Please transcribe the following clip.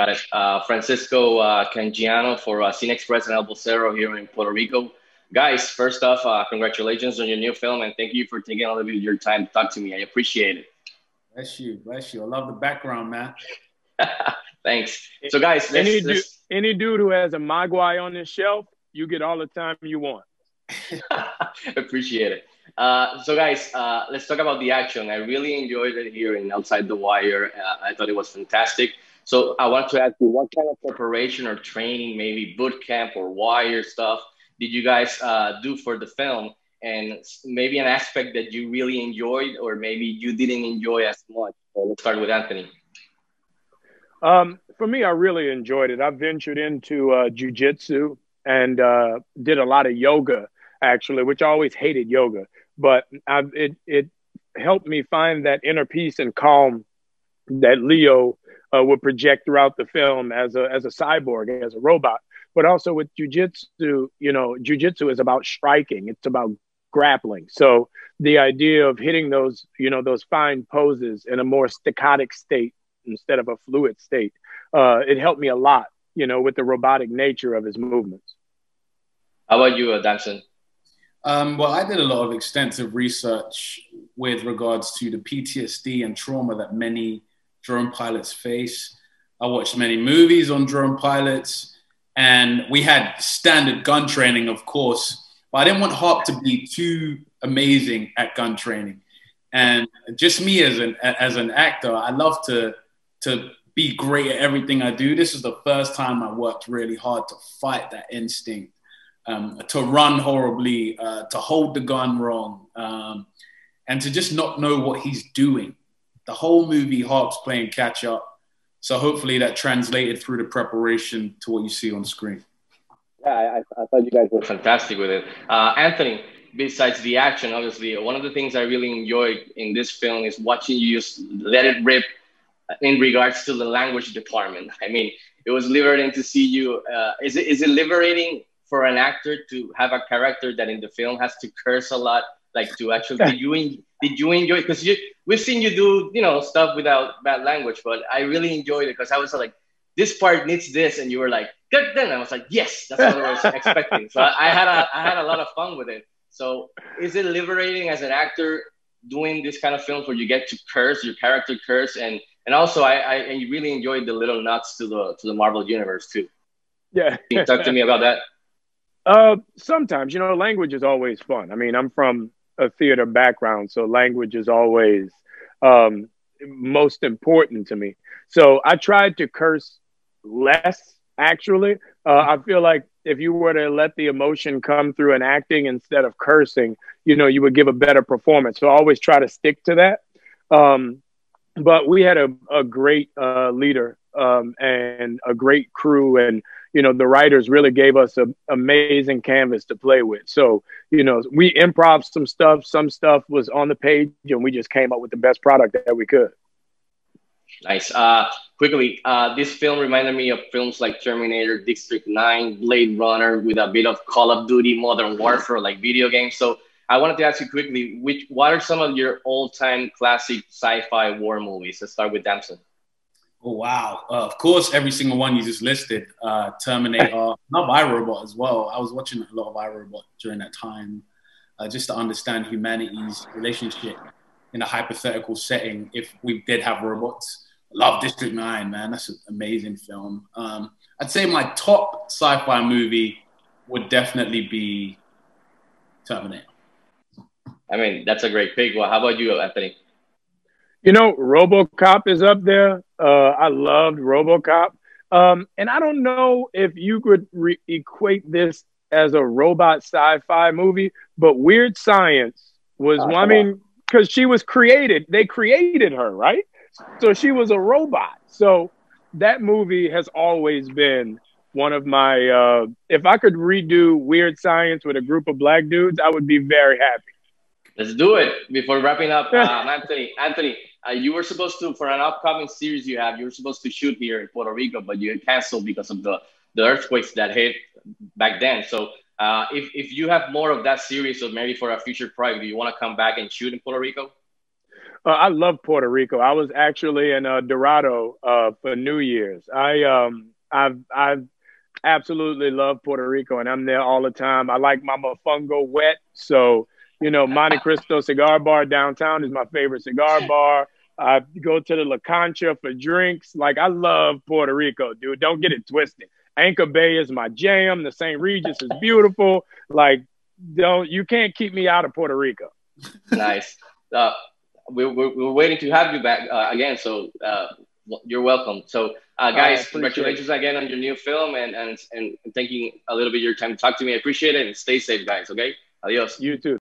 Got it. Uh, Francisco uh, Cangiano for uh, Cine Express and El Vocero here in Puerto Rico. Guys, first off, uh, congratulations on your new film and thank you for taking a little bit of your time to talk to me. I appreciate it. Bless you, bless you. I love the background, man. Thanks. So, guys, any, dude, any dude who has a Mogwai on his shelf, you get all the time you want. Appreciate it. Uh, so, guys, uh, let's talk about the action. I really enjoyed it here in Outside the Wire. Uh, I thought it was fantastic. So, I want to ask you what kind of preparation or training, maybe boot camp or wire stuff, did you guys uh, do for the film? And maybe an aspect that you really enjoyed, or maybe you didn't enjoy as much. So let's start with Anthony. Um, for me, I really enjoyed it. I ventured into uh, jujitsu and uh, did a lot of yoga, actually, which I always hated yoga, but I, it it helped me find that inner peace and calm that Leo uh, would project throughout the film as a as a cyborg, as a robot. But also with jujitsu, you know, jujitsu is about striking. It's about grappling. So the idea of hitting those, you know, those fine poses in a more staccatic state instead of a fluid state, uh, it helped me a lot, you know, with the robotic nature of his movements. How about you, uh, Damson? Um, well, I did a lot of extensive research with regards to the PTSD and trauma that many drone pilots face. I watched many movies on drone pilots, and we had standard gun training, of course, but I didn't want Harp to be too amazing at gun training. And just me as an as an actor, I love to to be great at everything I do. This is the first time I worked really hard to fight that instinct, um, to run horribly, uh, to hold the gun wrong, um, and to just not know what he's doing. The whole movie, Harp's playing catch up. So hopefully that translated through the preparation to what you see on screen. Yeah, I, I thought you guys were fantastic with it. Uh, Anthony, besides the action, obviously, one of the things I really enjoyed in this film is watching you just let it rip in regards to the language department. I mean, it was liberating to see you. Uh, is it is it liberating for an actor to have a character that in the film has to curse a lot? Like to actually did you did you enjoy? Because you we've seen you do you know stuff without bad language, but I really enjoyed it because I was like, this part needs this, and you were like, good. Then I was like, yes, that's what I was expecting. So I, I had a I had a lot of fun with it. So is it liberating as an actor doing this kind of films where you get to curse your character curse and and also I, I really enjoyed the little nuts to the to the Marvel universe too. Yeah. You talk to me about that? Uh, sometimes, you know, language is always fun. I mean, I'm from a theater background, so language is always um, most important to me. So I tried to curse less. Actually, uh, I feel like if you were to let the emotion come through an acting instead of cursing, you know, you would give a better performance. So I always try to stick to that. Um, but we had a, a great uh, leader um, and a great crew and you know the writers really gave us an amazing canvas to play with. So you know we improv some stuff. Some stuff was on the page and we just came up with the best product that we could. Nice. Uh quickly uh this film reminded me of films like terminator district 9 blade runner with a bit of call of duty modern warfare like video games. So I wanted to ask you quickly, which what are some of your all-time classic sci-fi war movies? Let's start with Damson. Oh wow! Uh, of course, every single one you just listed, uh, Terminator, not iRobot as well. I was watching a lot of iRobot during that time, uh, just to understand humanity's relationship in a hypothetical setting. If we did have robots, love District Nine, man. That's an amazing film. Um, I'd say my top sci-fi movie would definitely be Terminator. I mean, that's a great pick. Well, how about you, Anthony? You know, RoboCop is up there. Uh, I loved RoboCop, um, and I don't know if you could re- equate this as a robot sci-fi movie, but Weird Science was. Uh, I mean, because she was created, they created her, right? So she was a robot. So that movie has always been one of my. Uh, if I could redo Weird Science with a group of black dudes, I would be very happy. Let's do it. Before wrapping up, um, Anthony, Anthony, uh, you were supposed to for an upcoming series you have. You were supposed to shoot here in Puerto Rico, but you canceled because of the the earthquakes that hit back then. So, uh, if if you have more of that series, or maybe for a future project, do you want to come back and shoot in Puerto Rico? Uh, I love Puerto Rico. I was actually in uh, Dorado uh, for New Year's. I um I've I've absolutely love Puerto Rico, and I'm there all the time. I like my mofongo wet, so you know Monte Cristo Cigar Bar downtown is my favorite cigar bar. I go to the La Concha for drinks. Like I love Puerto Rico, dude. Don't get it twisted. Anchor Bay is my jam. The St. Regis is beautiful. Like, don't you can't keep me out of Puerto Rico. nice. Uh, we're, we're, we're, waiting to have you back uh, again. So uh, you're welcome. So, uh, guys, congratulations it. again on your new film and, and, and taking a little bit of your time to talk to me. I appreciate it and stay safe, guys. Okay. Adios. You too.